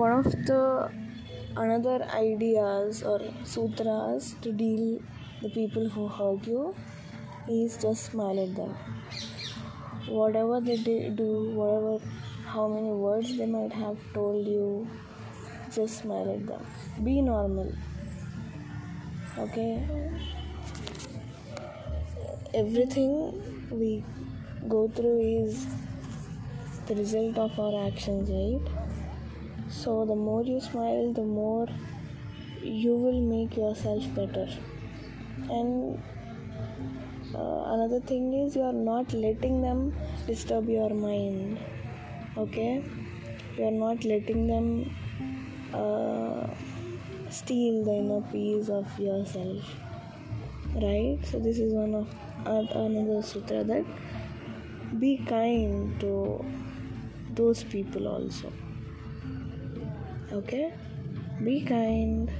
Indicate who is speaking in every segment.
Speaker 1: one of the another ideas or sutras to deal the people who hurt you is just smile at them. Whatever they do whatever how many words they might have told you just smile at them. Be normal okay? Everything we go through is the result of our actions right so the more you smile the more you will make yourself better. And uh, another thing is you are not letting them disturb your mind okay? You are not letting them uh, steal the inner peace of yourself right? So this is one of another sutra that be kind to those people also okay? Be kind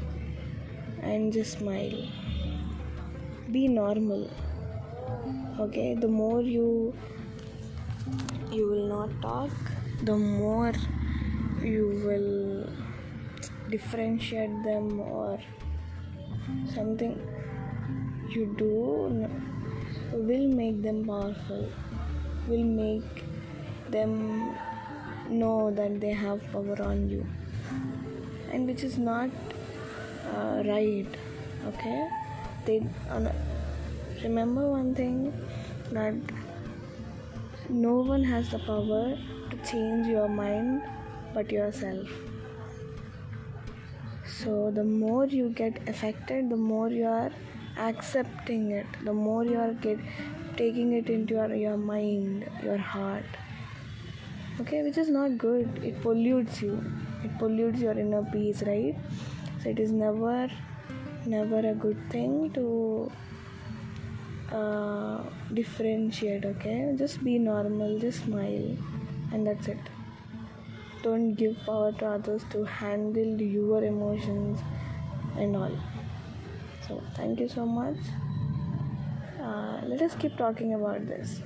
Speaker 1: and just smile. Be normal. Okay? The more you you will not talk the more you will differentiate them or something you do will make them powerful will make them know that they have power on you and which is not uh, right okay? They uh, remember one thing that no one has the power to change your mind but yourself. So the more you get affected the more you are accepting it. The more you are get taking it into your, your mind your heart. Okay? Which is not good. It pollutes you it pollutes your inner peace right? So it is never never a good thing to uh, differentiate okay? Just be normal just smile and that's it. Don't give power to others to handle your emotions and all. So thank you so much. Uh, let us keep talking about this